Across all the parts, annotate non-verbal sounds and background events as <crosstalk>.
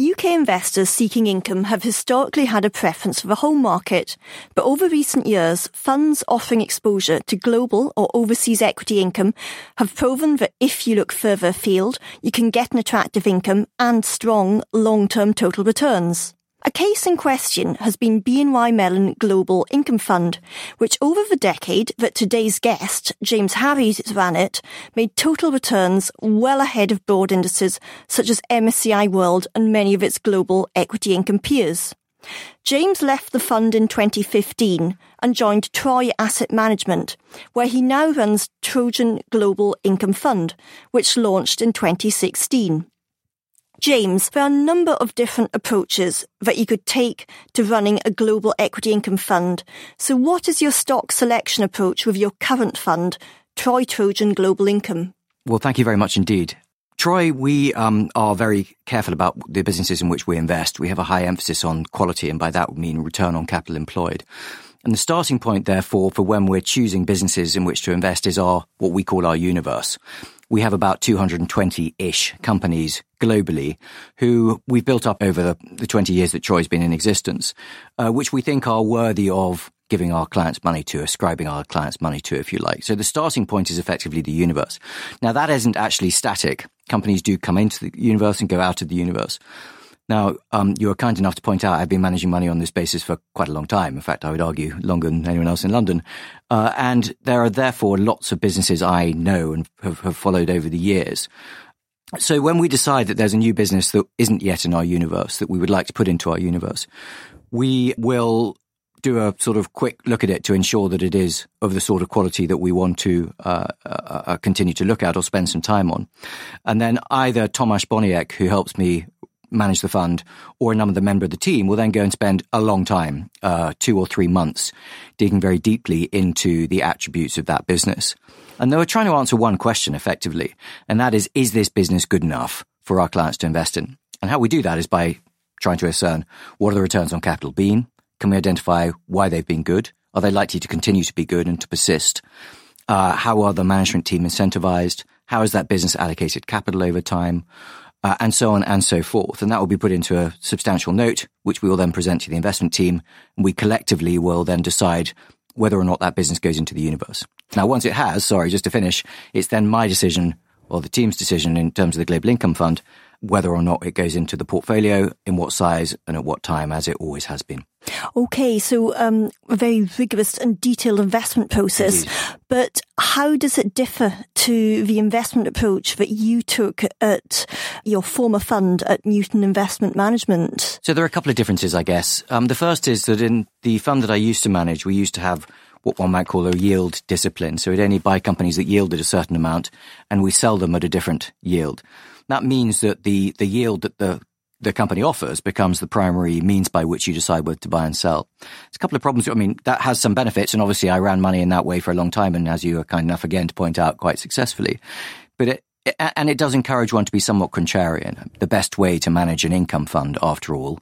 UK investors seeking income have historically had a preference for the home market, but over recent years, funds offering exposure to global or overseas equity income have proven that if you look further afield, you can get an attractive income and strong long-term total returns. A case in question has been BNY Mellon Global Income Fund, which over the decade that today's guest, James Harries, ran it, made total returns well ahead of broad indices such as MSCI World and many of its global equity income peers. James left the fund in 2015 and joined Troy Asset Management, where he now runs Trojan Global Income Fund, which launched in 2016. James, there are a number of different approaches that you could take to running a global equity income fund. So what is your stock selection approach with your current fund, Troy Trojan Global Income? Well, thank you very much indeed. Troy, we um, are very careful about the businesses in which we invest. We have a high emphasis on quality, and by that we mean return on capital employed. And the starting point, therefore, for when we're choosing businesses in which to invest is our what we call our universe we have about 220-ish companies globally who we've built up over the, the 20 years that Troy's been in existence, uh, which we think are worthy of giving our clients money to, ascribing our clients money to, if you like. So the starting point is effectively the universe. Now that isn't actually static. Companies do come into the universe and go out of the universe. Now, um, you were kind enough to point out I've been managing money on this basis for quite a long time. In fact, I would argue longer than anyone else in London. Uh, and there are therefore lots of businesses I know and have, have followed over the years. So when we decide that there's a new business that isn't yet in our universe that we would like to put into our universe, we will do a sort of quick look at it to ensure that it is of the sort of quality that we want to uh, uh, uh continue to look at or spend some time on. And then either Tomasz Boniek, who helps me manage the fund or another member of the team will then go and spend a long time, uh, two or three months, digging very deeply into the attributes of that business. And they were trying to answer one question effectively, and that is, is this business good enough for our clients to invest in? And how we do that is by trying to discern what are the returns on capital been? Can we identify why they've been good? Are they likely to continue to be good and to persist? Uh, how are the management team incentivized? How is that business allocated capital over time? Uh, and so on and so forth. And that will be put into a substantial note, which we will then present to the investment team. And we collectively will then decide whether or not that business goes into the universe. Now, once it has, sorry, just to finish, it's then my decision or the team's decision in terms of the Global Income Fund whether or not it goes into the portfolio, in what size, and at what time, as it always has been. Okay, so um, a very rigorous and detailed investment process. Indeed. But how does it differ to the investment approach that you took at your former fund at Newton Investment Management? So there are a couple of differences, I guess. Um, the first is that in the fund that I used to manage, we used to have what one might call a yield discipline. So we'd only buy companies that yielded a certain amount, and we sell them at a different yield that means that the, the yield that the, the company offers becomes the primary means by which you decide whether to buy and sell. There's a couple of problems. I mean, that has some benefits, and obviously I ran money in that way for a long time, and as you are kind enough again to point out, quite successfully. But it, and it does encourage one to be somewhat contrarian. The best way to manage an income fund, after all,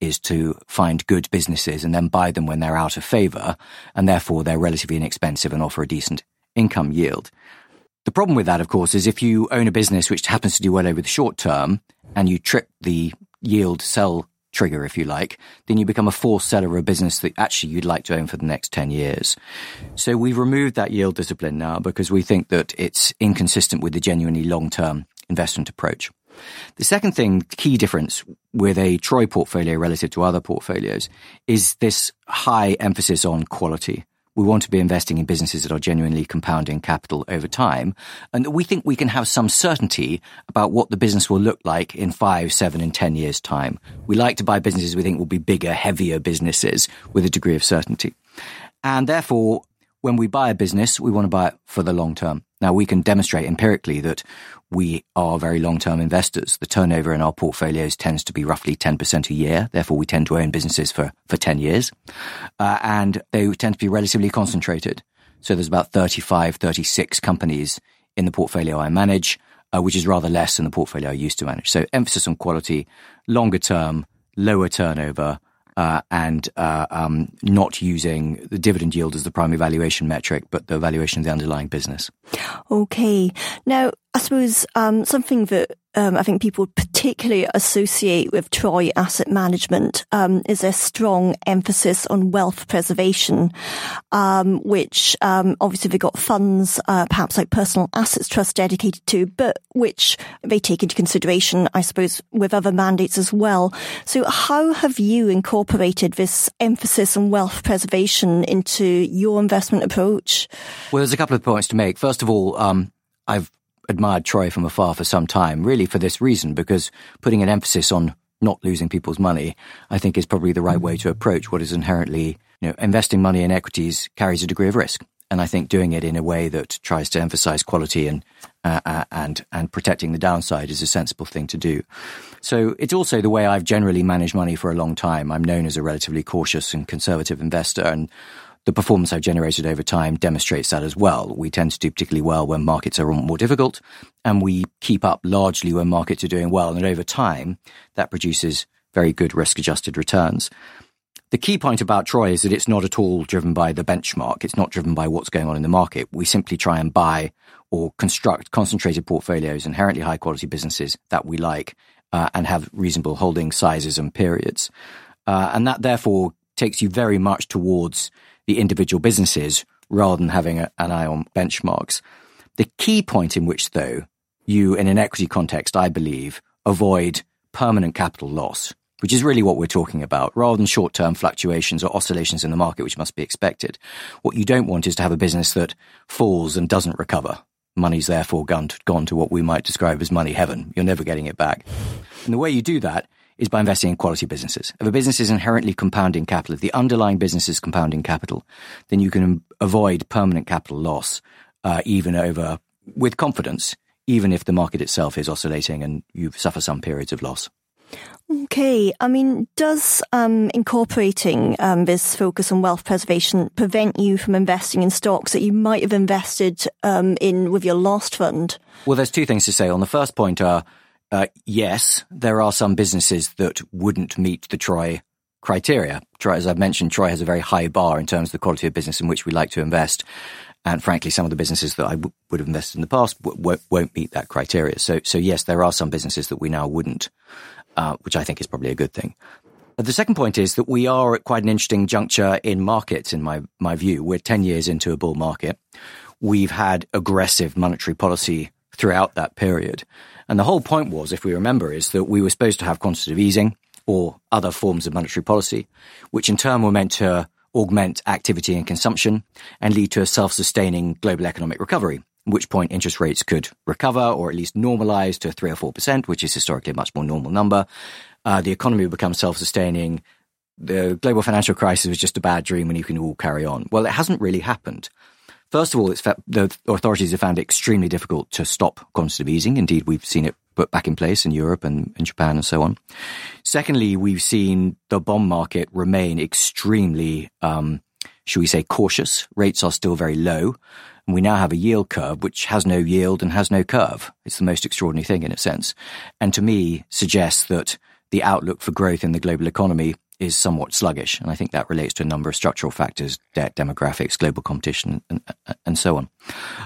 is to find good businesses and then buy them when they're out of favor, and therefore they're relatively inexpensive and offer a decent income yield. The problem with that, of course, is if you own a business which happens to do well over the short term and you trip the yield sell trigger, if you like, then you become a forced seller of a business that actually you'd like to own for the next 10 years. So we've removed that yield discipline now because we think that it's inconsistent with the genuinely long term investment approach. The second thing, key difference with a Troy portfolio relative to other portfolios is this high emphasis on quality we want to be investing in businesses that are genuinely compounding capital over time, and that we think we can have some certainty about what the business will look like in five, seven, and ten years' time. We like to buy businesses we think will be bigger, heavier businesses with a degree of certainty. And therefore, when we buy a business, we want to buy it for the long term. Now, we can demonstrate empirically that we are very long-term investors. The turnover in our portfolios tends to be roughly 10% a year. Therefore, we tend to own businesses for, for 10 years. Uh, and they tend to be relatively concentrated. So there's about 35, 36 companies in the portfolio I manage, uh, which is rather less than the portfolio I used to manage. So emphasis on quality, longer term, lower turnover, uh, and uh, um, not using the dividend yield as the primary valuation metric, but the valuation of the underlying business. Okay. Now, I suppose um, something that um, I think people particularly associate with Troy Asset Management um, is a strong emphasis on wealth preservation, um, which um, obviously they've got funds, uh, perhaps like personal assets trust dedicated to, but which they take into consideration, I suppose, with other mandates as well. So how have you incorporated this emphasis on wealth preservation into your investment approach? Well, there's a couple of points to make. First of all, um, I've admired Troy from afar for some time, really for this reason, because putting an emphasis on not losing people's money, I think is probably the right way to approach what is inherently, you know, investing money in equities carries a degree of risk. And I think doing it in a way that tries to emphasize quality and, uh, uh and, and protecting the downside is a sensible thing to do. So it's also the way I've generally managed money for a long time. I'm known as a relatively cautious and conservative investor and the performance I've generated over time demonstrates that as well. We tend to do particularly well when markets are more difficult, and we keep up largely when markets are doing well. And over time, that produces very good risk adjusted returns. The key point about Troy is that it's not at all driven by the benchmark. It's not driven by what's going on in the market. We simply try and buy or construct concentrated portfolios, inherently high quality businesses that we like uh, and have reasonable holding sizes and periods. Uh, and that therefore takes you very much towards the individual businesses rather than having a, an eye on benchmarks. The key point in which, though, you, in an equity context, I believe, avoid permanent capital loss, which is really what we're talking about, rather than short term fluctuations or oscillations in the market, which must be expected. What you don't want is to have a business that falls and doesn't recover. Money's therefore gone to, gone to what we might describe as money heaven. You're never getting it back. And the way you do that is by investing in quality businesses. If a business is inherently compounding capital, if the underlying business is compounding capital, then you can avoid permanent capital loss, uh, even over with confidence, even if the market itself is oscillating and you suffer some periods of loss. Okay, I mean, does um, incorporating um, this focus on wealth preservation prevent you from investing in stocks that you might have invested um, in with your last fund? Well, there's two things to say. On the first point, uh, uh, yes, there are some businesses that wouldn't meet the Troy criteria. Troy, as I've mentioned, Troy has a very high bar in terms of the quality of business in which we like to invest. And frankly, some of the businesses that I w- would have invested in the past w- won't meet that criteria. So, so yes, there are some businesses that we now wouldn't, uh, which I think is probably a good thing. But the second point is that we are at quite an interesting juncture in markets, in my, my view. We're 10 years into a bull market. We've had aggressive monetary policy throughout that period. And the whole point was, if we remember, is that we were supposed to have quantitative easing or other forms of monetary policy, which in turn were meant to augment activity and consumption and lead to a self-sustaining global economic recovery, at which point interest rates could recover or at least normalize to 3 or 4%, which is historically a much more normal number. Uh, the economy would become self-sustaining. The global financial crisis was just a bad dream and you can all carry on. Well, it hasn't really happened. First of all, it's the authorities have found it extremely difficult to stop quantitative easing. Indeed, we've seen it put back in place in Europe and in Japan and so on. Secondly, we've seen the bond market remain extremely, um, should we say, cautious. Rates are still very low. And we now have a yield curve which has no yield and has no curve. It's the most extraordinary thing in a sense. And to me, suggests that the outlook for growth in the global economy is somewhat sluggish. And I think that relates to a number of structural factors, debt, demographics, global competition, and, and so on.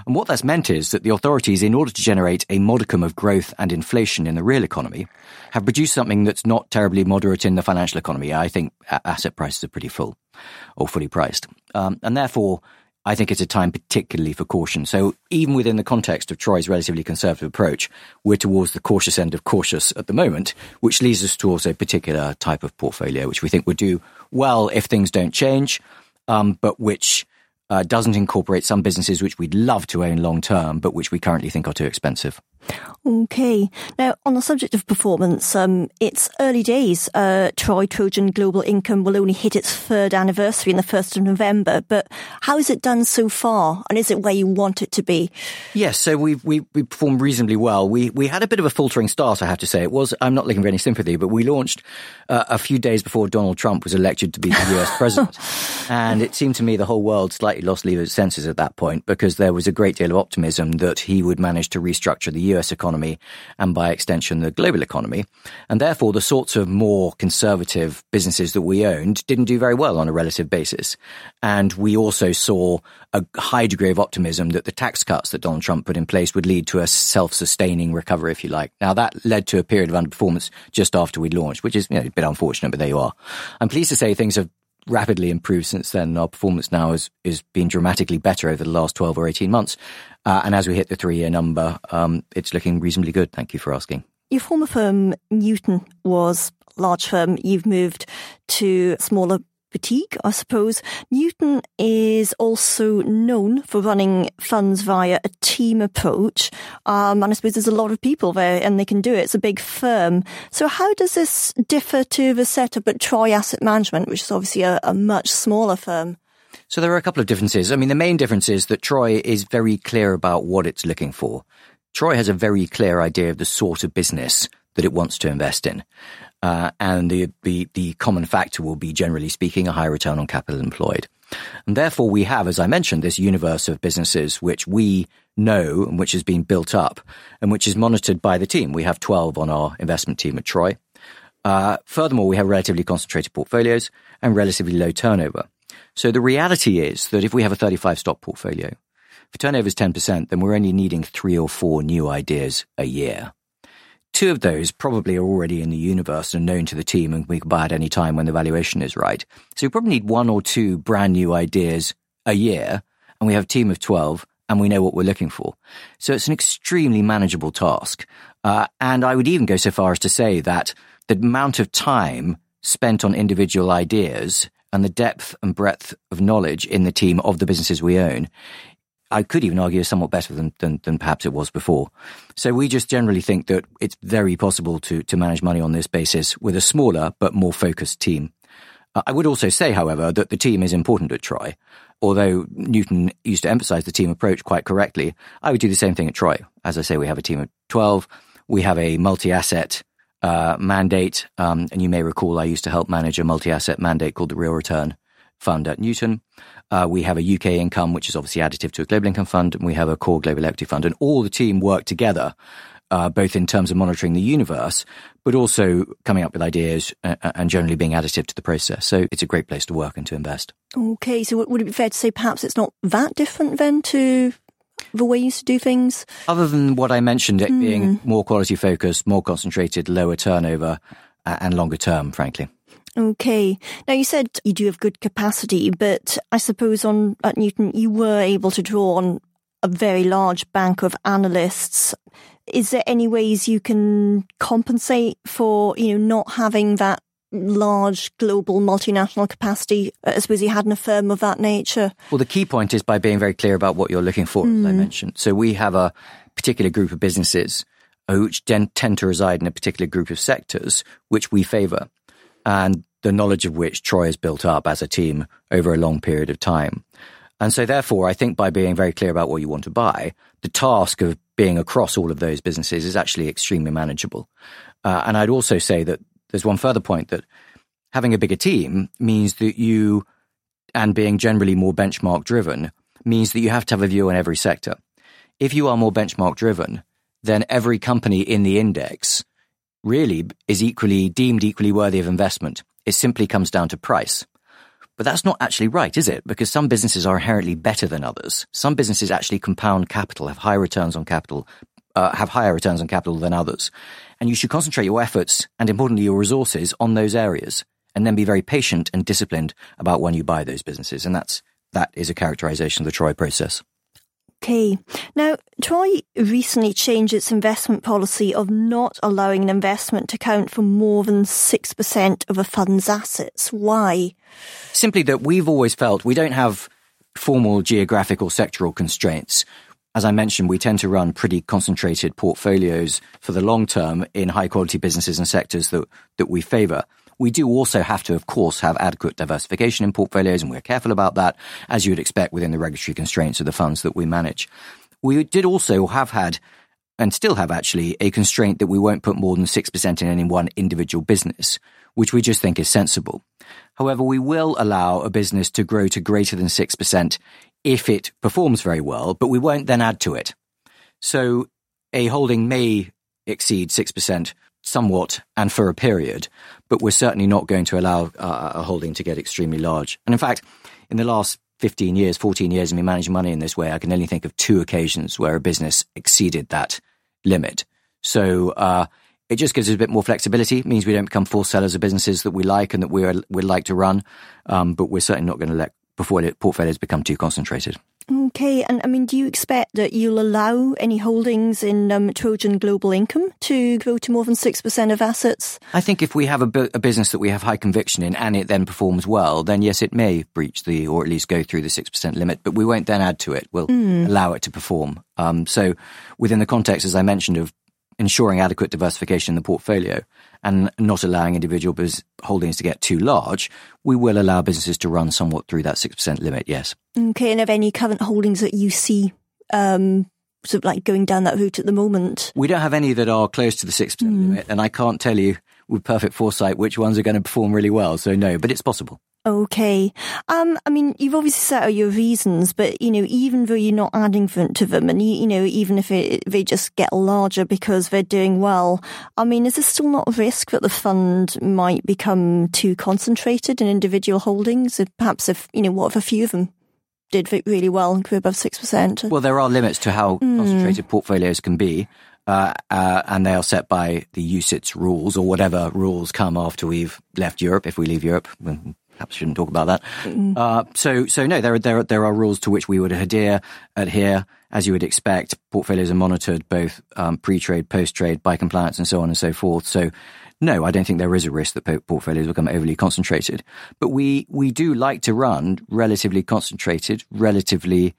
And what that's meant is that the authorities, in order to generate a modicum of growth and inflation in the real economy, have produced something that's not terribly moderate in the financial economy. I think asset prices are pretty full or fully priced. Um, and therefore, I think it's a time particularly for caution. So even within the context of Troy's relatively conservative approach, we're towards the cautious end of cautious at the moment, which leads us towards a particular type of portfolio, which we think would do well if things don't change, um, but which uh, doesn't incorporate some businesses which we'd love to own long term, but which we currently think are too expensive. Okay. Now, on the subject of performance, um, it's early days. Uh, Troy Trojan Global Income will only hit its third anniversary in the 1st of November, but how has it done so far? And is it where you want it to be? Yes, so we've, we, we performed reasonably well. We, we had a bit of a faltering start, I have to say. It was, I'm not looking for any sympathy, but we launched uh, a few days before Donald Trump was elected to be the US <laughs> president. and it seemed to me the whole world slightly lost leave its senses at that point because there was a great deal of optimism that he would manage to restructure the US economy and by extension the global economy. And therefore the sorts of more conservative businesses that we owned didn't do very well on a relative basis. And we also saw a high degree of optimism that the tax cuts that Donald Trump put in place would lead to a self-sustaining recovery, if you like. Now that led to a period of underperformance just after we launched, which is you know, a bit unfortunate, but there you are. I'm pleased to say things have rapidly improved since then. Our performance now has, is been dramatically better over the last 12 or 18 months. Uh, and as we hit the three year number, um, it's looking reasonably good. Thank you for asking. Your former firm, Newton, was large firm. You've moved to smaller boutique, I suppose. Newton is also known for running funds via a team approach. Um, and I suppose there's a lot of people there and they can do it. It's a big firm. So how does this differ to the setup at Troy Asset Management, which is obviously a, a much smaller firm? So there are a couple of differences. I mean, the main difference is that Troy is very clear about what it's looking for. Troy has a very clear idea of the sort of business that it wants to invest in. Uh, and the, the, the common factor will be, generally speaking, a high return on capital employed. And therefore, we have, as I mentioned, this universe of businesses which we know and which has been built up and which is monitored by the team. We have 12 on our investment team at Troy. Uh, furthermore, we have relatively concentrated portfolios and relatively low turnover. So the reality is that if we have a 35 stock portfolio, if turnover is 10%, then we're only needing three or four new ideas a year. Two of those probably are already in the universe and known to the team and we can buy at any time when the valuation is right. So we probably need one or two brand new ideas a year and we have a team of 12 and we know what we're looking for. So it's an extremely manageable task. Uh, and I would even go so far as to say that the amount of time spent on individual ideas and the depth and breadth of knowledge in the team of the businesses we own I could even argue is somewhat better than, than, than perhaps it was before. So we just generally think that it's very possible to to manage money on this basis with a smaller but more focused team. Uh, I would also say, however, that the team is important at Troy. Although Newton used to emphasize the team approach quite correctly, I would do the same thing at Troy. As I say, we have a team of 12. We have a multi-asset uh, mandate. Um, and you may recall I used to help manage a multi-asset mandate called the Real Return Fund at Newton. Uh, we have a UK income, which is obviously additive to a global income fund, and we have a core global equity fund, and all the team work together. Uh, both in terms of monitoring the universe, but also coming up with ideas uh, uh, and generally being additive to the process. So it's a great place to work and to invest. Okay, so would it be fair to say perhaps it's not that different then to the way you used to do things? Other than what I mentioned, it mm. being more quality focused, more concentrated, lower turnover, uh, and longer term, frankly. Okay. Now you said you do have good capacity, but I suppose on at Newton you were able to draw on a very large bank of analysts. Is there any ways you can compensate for, you know, not having that large global multinational capacity I suppose you had in a firm of that nature? Well, the key point is by being very clear about what you're looking for, mm. as I hmm. mentioned. So we have a particular group of businesses uh, which tend to reside in a particular group of sectors which we favor and the knowledge of which Troy has built up as a team over a long period of time. And so therefore, I think by being very clear about what you want to buy, the task of being across all of those businesses is actually extremely manageable. Uh, and I'd also say that there's one further point that having a bigger team means that you, and being generally more benchmark driven, means that you have to have a view on every sector. If you are more benchmark driven, then every company in the index really is equally deemed equally worthy of investment. It simply comes down to price. But that's not actually right, is it? Because some businesses are inherently better than others. Some businesses actually compound capital, have high returns on capital, uh, have higher returns on capital than others. And you should concentrate your efforts and importantly your resources on those areas and then be very patient and disciplined about when you buy those businesses. And that's, that is a characterization of the Troy process. Okay. Now, Troy recently changed its investment policy of not allowing an investment to count for more than 6% of a fund's assets. Why? Simply that we've always felt we don't have formal geographic or sectoral constraints. As I mentioned, we tend to run pretty concentrated portfolios for the long term in high quality businesses and sectors that, that we favor. We do also have to, of course, have adequate diversification in portfolios, and we're careful about that, as you would expect within the regulatory constraints of the funds that we manage. We did also have had and still have actually a constraint that we won't put more than 6% in any one individual business, which we just think is sensible. However, we will allow a business to grow to greater than 6% if it performs very well, but we won't then add to it. So a holding may exceed 6% somewhat and for a period, but we're certainly not going to allow uh, a holding to get extremely large. And in fact, in the last 15 years, 14 years of me managing money in this way, I can only think of two occasions where a business exceeded that limit. So, uh, it just gives us a bit more flexibility. It means we don't become full sellers of businesses that we like and that we're, we'd like to run. Um, but we're certainly not going to let portfolios become too concentrated. Okay, and I mean, do you expect that you'll allow any holdings in um, Trojan Global Income to grow to more than 6% of assets? I think if we have a, bu- a, business that we have high conviction in and it then performs well, then yes, it may breach the, or at least go through the 6% limit, but we won't then add to it. We'll mm. allow it to perform. Um, so within the context, as I mentioned, of ensuring adequate diversification in the portfolio and not allowing individual holdings to get too large, we will allow businesses to run somewhat through that 6% limit, yes. Okay, and of any current holdings that you see um, sort of like going down that route at the moment? We don't have any that are close to the 6% mm. limit, and I can't tell you with perfect foresight which ones are going to perform really well, so no, but it's possible. Okay. Um, I mean, you've obviously set out your reasons, but, you know, even though you're not adding to them and, you, know, even if it, they just get larger because they're doing well, I mean, is there still not a risk that the fund might become too concentrated in individual holdings? Perhaps if, you know, what if a few of them did really well and grew above 6%? Well, there are limits to how mm. concentrated portfolios can be. Uh, uh, and they are set by the UCITS rules or whatever rules come after we've left Europe. If we leave Europe, perhaps shouldn't talk about that. Mm. Uh, so, so no, there, there, there are rules to which we would adhere, adhere, as you would expect. Portfolios are monitored both um, pre-trade, post-trade, by compliance, and so on and so forth. So, no, I don't think there is a risk that portfolios become overly concentrated. But we we do like to run relatively concentrated, relatively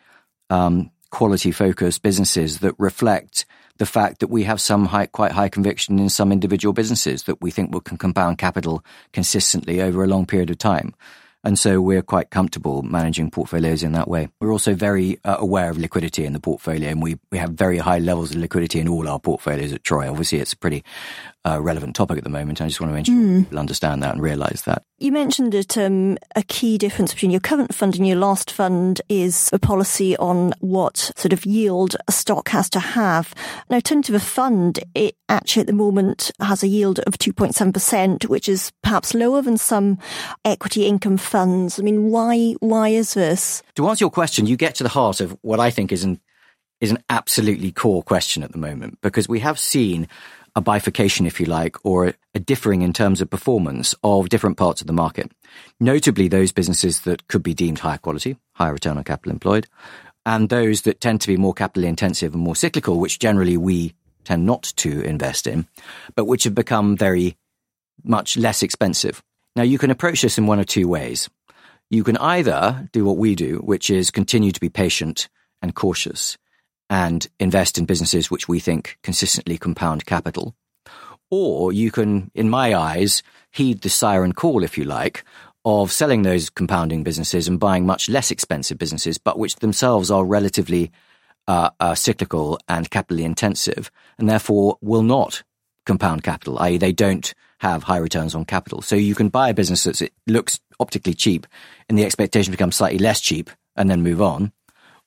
um, quality focused businesses that reflect the fact that we have some high, quite high conviction in some individual businesses that we think will can compound capital consistently over a long period of time. And so we're quite comfortable managing portfolios in that way. We're also very uh, aware of liquidity in the portfolio and we, we have very high levels of liquidity in all our portfolios at Troy. Obviously, it's a pretty uh, relevant topic at the moment. I just want to ensure mm. people understand that and realize that. You mentioned that um, a key difference between your current fund and your last fund is a policy on what sort of yield a stock has to have. Now, turning to the fund, it actually at the moment has a yield of 2.7%, which is perhaps lower than some equity income funds. I mean, why, why is this? To answer your question, you get to the heart of what I think is an, is an absolutely core question at the moment, because we have seen a bifurcation, if you like, or a differing in terms of performance of different parts of the market. Notably, those businesses that could be deemed higher quality, higher return on capital employed, and those that tend to be more capital intensive and more cyclical, which generally we tend not to invest in, but which have become very much less expensive. Now, you can approach this in one of two ways. You can either do what we do, which is continue to be patient and cautious and invest in businesses which we think consistently compound capital. Or you can, in my eyes, heed the siren call, if you like, of selling those compounding businesses and buying much less expensive businesses, but which themselves are relatively uh, uh, cyclical and capitally intensive, and therefore will not compound capital, i.e., they don't have high returns on capital. So you can buy a business that looks optically cheap, and the expectation becomes slightly less cheap, and then move on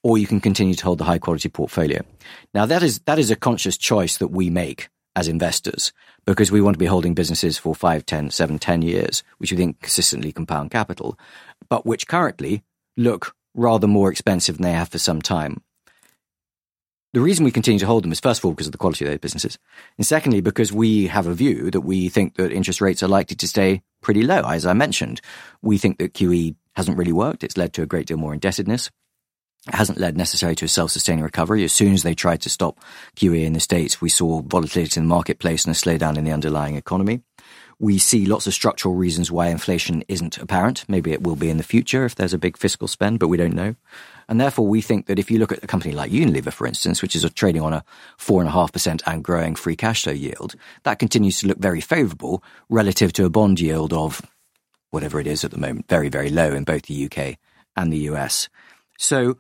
or you can continue to hold the high quality portfolio. Now that is, that is a conscious choice that we make as investors because we want to be holding businesses for 5, 10, 7, 10 years, which we think consistently compound capital, but which currently look rather more expensive than they have for some time. The reason we continue to hold them is first of all because of the quality of those businesses. And secondly, because we have a view that we think that interest rates are likely to stay pretty low. As I mentioned, we think that QE hasn't really worked. It's led to a great deal more indebtedness. Hasn't led necessarily to a self-sustaining recovery. As soon as they tried to stop QE in the States, we saw volatility in the marketplace and a slowdown in the underlying economy. We see lots of structural reasons why inflation isn't apparent. Maybe it will be in the future if there's a big fiscal spend, but we don't know. And therefore, we think that if you look at a company like Unilever, for instance, which is trading on a four and a half percent and growing free cash flow yield, that continues to look very favorable relative to a bond yield of whatever it is at the moment, very, very low in both the UK and the US. So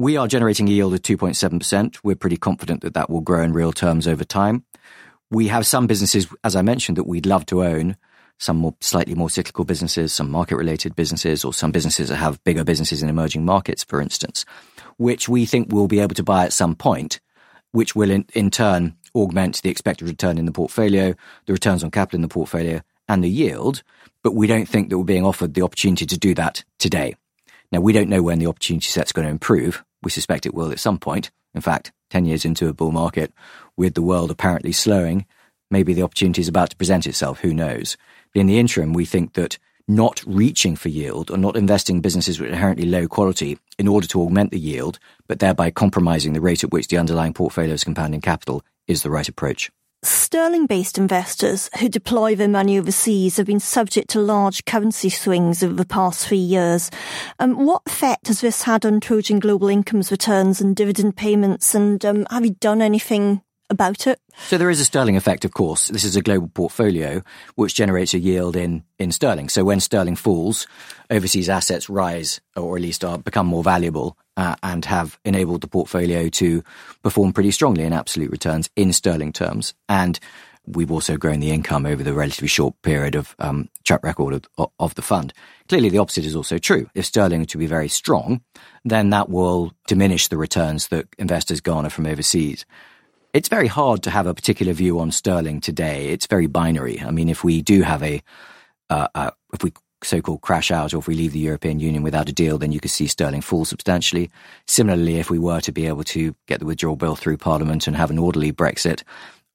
we are generating a yield of 2.7%. We're pretty confident that that will grow in real terms over time. We have some businesses, as I mentioned, that we'd love to own, some more, slightly more cyclical businesses, some market related businesses, or some businesses that have bigger businesses in emerging markets, for instance, which we think we'll be able to buy at some point which will in, in turn augment the expected return in the portfolio, the returns on capital in the portfolio, and the yield. But we don't think that we're being offered the opportunity to do that today. Now, we don't know when the opportunity set's going to improve. We suspect it will at some point. In fact, 10 years into a bull market, with the world apparently slowing, maybe the opportunity is about to present itself. Who knows? But in the interim, we think that not reaching for yield or not investing in businesses with inherently low quality in order to augment the yield, but thereby compromising the rate at which the underlying portfolio is compounding capital is the right approach. Sterling based investors who deploy their money overseas have been subject to large currency swings over the past three years. Um, what effect has this had on Trojan Global Income's returns and dividend payments? And um, have you done anything about it? So there is a sterling effect, of course. This is a global portfolio which generates a yield in, in sterling. So when sterling falls, overseas assets rise or at least are become more valuable uh, and have enabled the portfolio to perform pretty strongly in absolute returns in sterling terms. And we've also grown the income over the relatively short period of um, track record of, of, the fund. Clearly, the opposite is also true. If sterling to be very strong, then that will diminish the returns that investors garner from overseas. It's very hard to have a particular view on sterling today. It's very binary. I mean, if we do have a, uh, uh, if we so-called crash out or if we leave the European Union without a deal, then you could see sterling fall substantially. Similarly, if we were to be able to get the withdrawal bill through Parliament and have an orderly Brexit,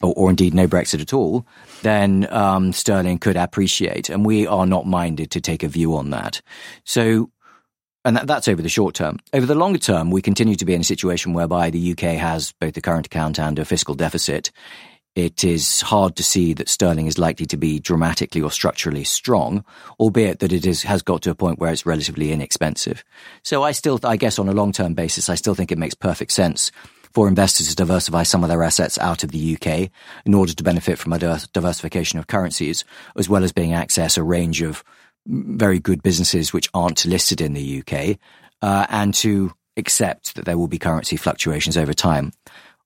or, or indeed no Brexit at all, then um, sterling could appreciate, and we are not minded to take a view on that. So and that, that's over the short term. Over the longer term, we continue to be in a situation whereby the UK has both the current account and a fiscal deficit. It is hard to see that sterling is likely to be dramatically or structurally strong, albeit that it is, has got to a point where it's relatively inexpensive. So I still, I guess on a long term basis, I still think it makes perfect sense for investors to diversify some of their assets out of the UK in order to benefit from a diversification of currencies, as well as being access a range of very good businesses which aren't listed in the UK, uh, and to accept that there will be currency fluctuations over time.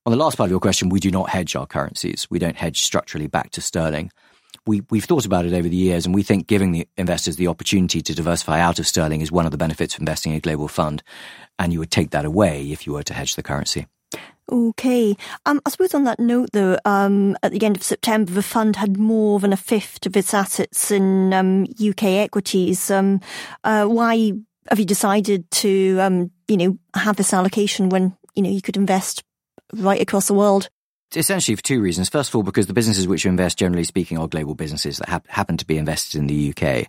On the last part of your question, we do not hedge our currencies. We don't hedge structurally back to sterling. We, we've thought about it over the years, and we think giving the investors the opportunity to diversify out of sterling is one of the benefits of investing in a global fund, and you would take that away if you were to hedge the currency. Okay. Um, I suppose on that note, though, um, at the end of September, the fund had more than a fifth of its assets in um, UK equities. Um, uh, why have you decided to, um, you know, have this allocation when you know you could invest right across the world? Essentially, for two reasons. First of all, because the businesses which you invest, generally speaking, are global businesses that ha- happen to be invested in the UK,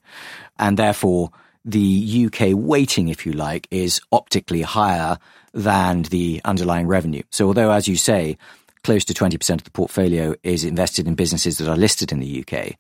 and therefore the UK weighting, if you like, is optically higher than the underlying revenue. So although, as you say, close to 20% of the portfolio is invested in businesses that are listed in the UK,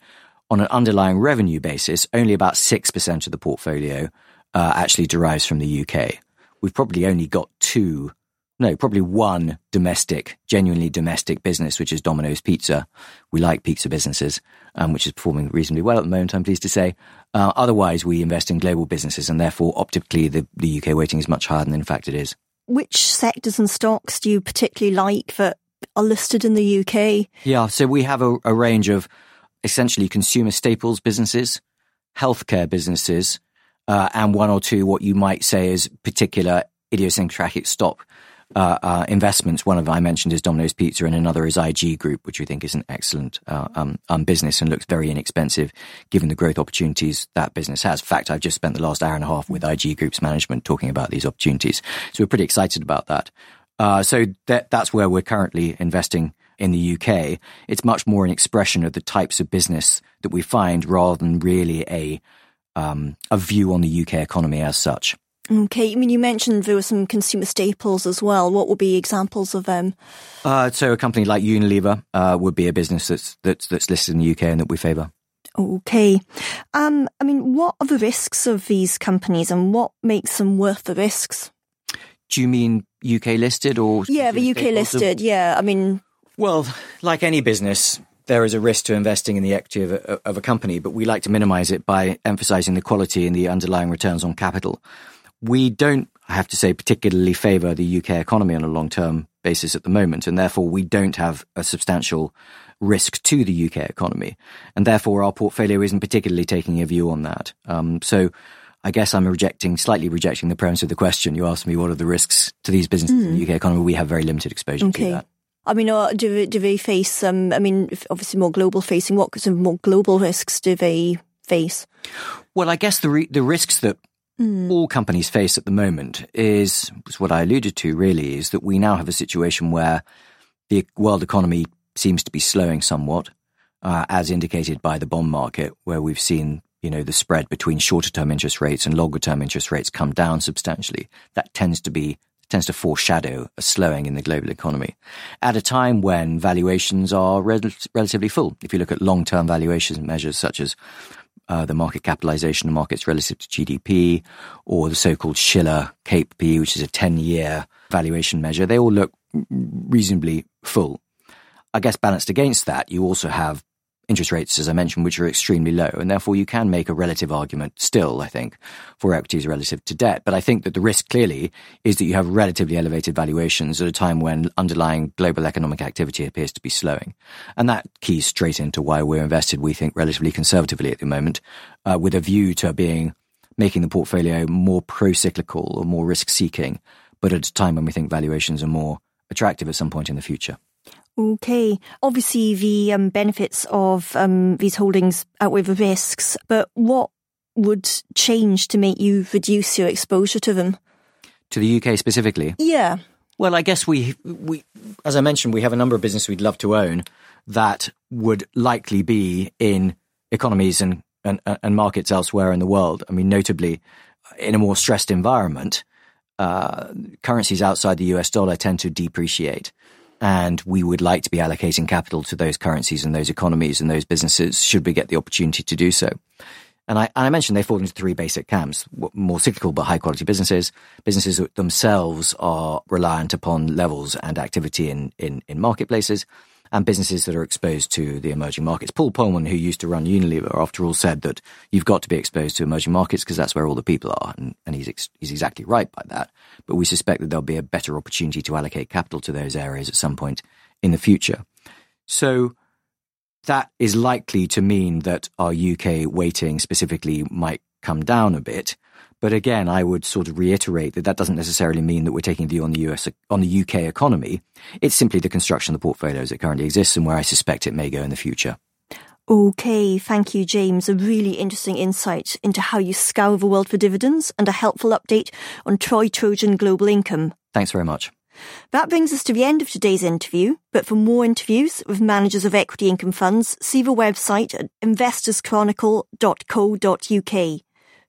on an underlying revenue basis, only about 6% of the portfolio uh, actually derives from the UK. We've probably only got two no, probably one domestic, genuinely domestic business, which is Domino's Pizza. We like pizza businesses, um, which is performing reasonably well at the moment, I'm pleased to say. Uh, otherwise, we invest in global businesses, and therefore, optically, the, the UK weighting is much higher than in fact it is. Which sectors and stocks do you particularly like that are listed in the UK? Yeah, so we have a, a range of essentially consumer staples businesses, healthcare businesses, uh, and one or two what you might say is particular idiosyncratic stock uh, uh, investments. One of them I mentioned is Domino's Pizza, and another is IG Group, which we think is an excellent uh, um, um, business and looks very inexpensive given the growth opportunities that business has. In fact, I've just spent the last hour and a half with IG Group's management talking about these opportunities, so we're pretty excited about that. Uh, so that, that's where we're currently investing in the UK. It's much more an expression of the types of business that we find rather than really a um, a view on the UK economy as such. Okay, I mean, you mentioned there were some consumer staples as well. What would be examples of them? Uh, so, a company like Unilever uh, would be a business that's, that's that's listed in the UK and that we favour. Okay, um, I mean, what are the risks of these companies, and what makes them worth the risks? Do you mean UK listed or? Yeah, the UK listed. Yeah, I mean. Well, like any business, there is a risk to investing in the equity of a, of a company, but we like to minimise it by emphasising the quality and the underlying returns on capital we don't, I have to say, particularly favour the UK economy on a long term basis at the moment, and therefore we don't have a substantial risk to the UK economy, and therefore our portfolio isn't particularly taking a view on that. Um, so. I guess I'm rejecting, slightly rejecting the premise of the question. You asked me what are the risks to these businesses mm. in the UK economy. We have very limited exposure okay. to that. I mean, uh, do, do they face, um, I mean, obviously more global facing, what sort of more global risks do they face? Well, I guess the, re- the risks that mm. all companies face at the moment is, is what I alluded to really, is that we now have a situation where the world economy seems to be slowing somewhat, uh, as indicated by the bond market, where we've seen you know the spread between shorter term interest rates and longer term interest rates come down substantially. That tends to be tends to foreshadow a slowing in the global economy at a time when valuations are rel- relatively full. If you look at long term valuation measures such as uh, the market capitalization of markets relative to GDP, or the so-called Shiller CAPE, which is a 10-year valuation measure, they all look reasonably full. I guess balanced against that, you also have interest rates, as I mentioned, which are extremely low. And therefore, you can make a relative argument still, I think, for equities relative to debt. But I think that the risk clearly is that you have relatively elevated valuations at a time when underlying global economic activity appears to be slowing. And that keys straight into why we're invested, we think, relatively conservatively at the moment, uh, with a view to being making the portfolio more pro cyclical or more risk seeking, but at a time when we think valuations are more attractive at some point in the future. Okay. Obviously, the um, benefits of um, these holdings outweigh the risks, but what would change to make you reduce your exposure to them? To the UK specifically? Yeah. Well, I guess we, we, as I mentioned, we have a number of businesses we'd love to own that would likely be in economies and, and, and markets elsewhere in the world. I mean, notably, in a more stressed environment, uh, currencies outside the US dollar tend to depreciate and we would like to be allocating capital to those currencies and those economies and those businesses should we get the opportunity to do so. And I, and I mentioned they fall into three basic camps, more cyclical but high quality businesses, businesses that themselves are reliant upon levels and activity in, in, in marketplaces, and businesses that are exposed to the emerging markets. Paul Polman, who used to run Unilever, after all, said that you've got to be exposed to emerging markets because that's where all the people are. And, and he's, ex- he's exactly right by that. But we suspect that there'll be a better opportunity to allocate capital to those areas at some point in the future. So that is likely to mean that our UK weighting specifically might come down a bit. But again, I would sort of reiterate that that doesn't necessarily mean that we're taking a view on the US, on the UK economy. It's simply the construction of the portfolios that currently exists and where I suspect it may go in the future. Okay, thank you, James. A really interesting insight into how you scour the world for dividends and a helpful update on Troy Trojan Global Income. Thanks very much. That brings us to the end of today's interview, but for more interviews with managers of equity income funds, see the website at investorschronicle.co.uk.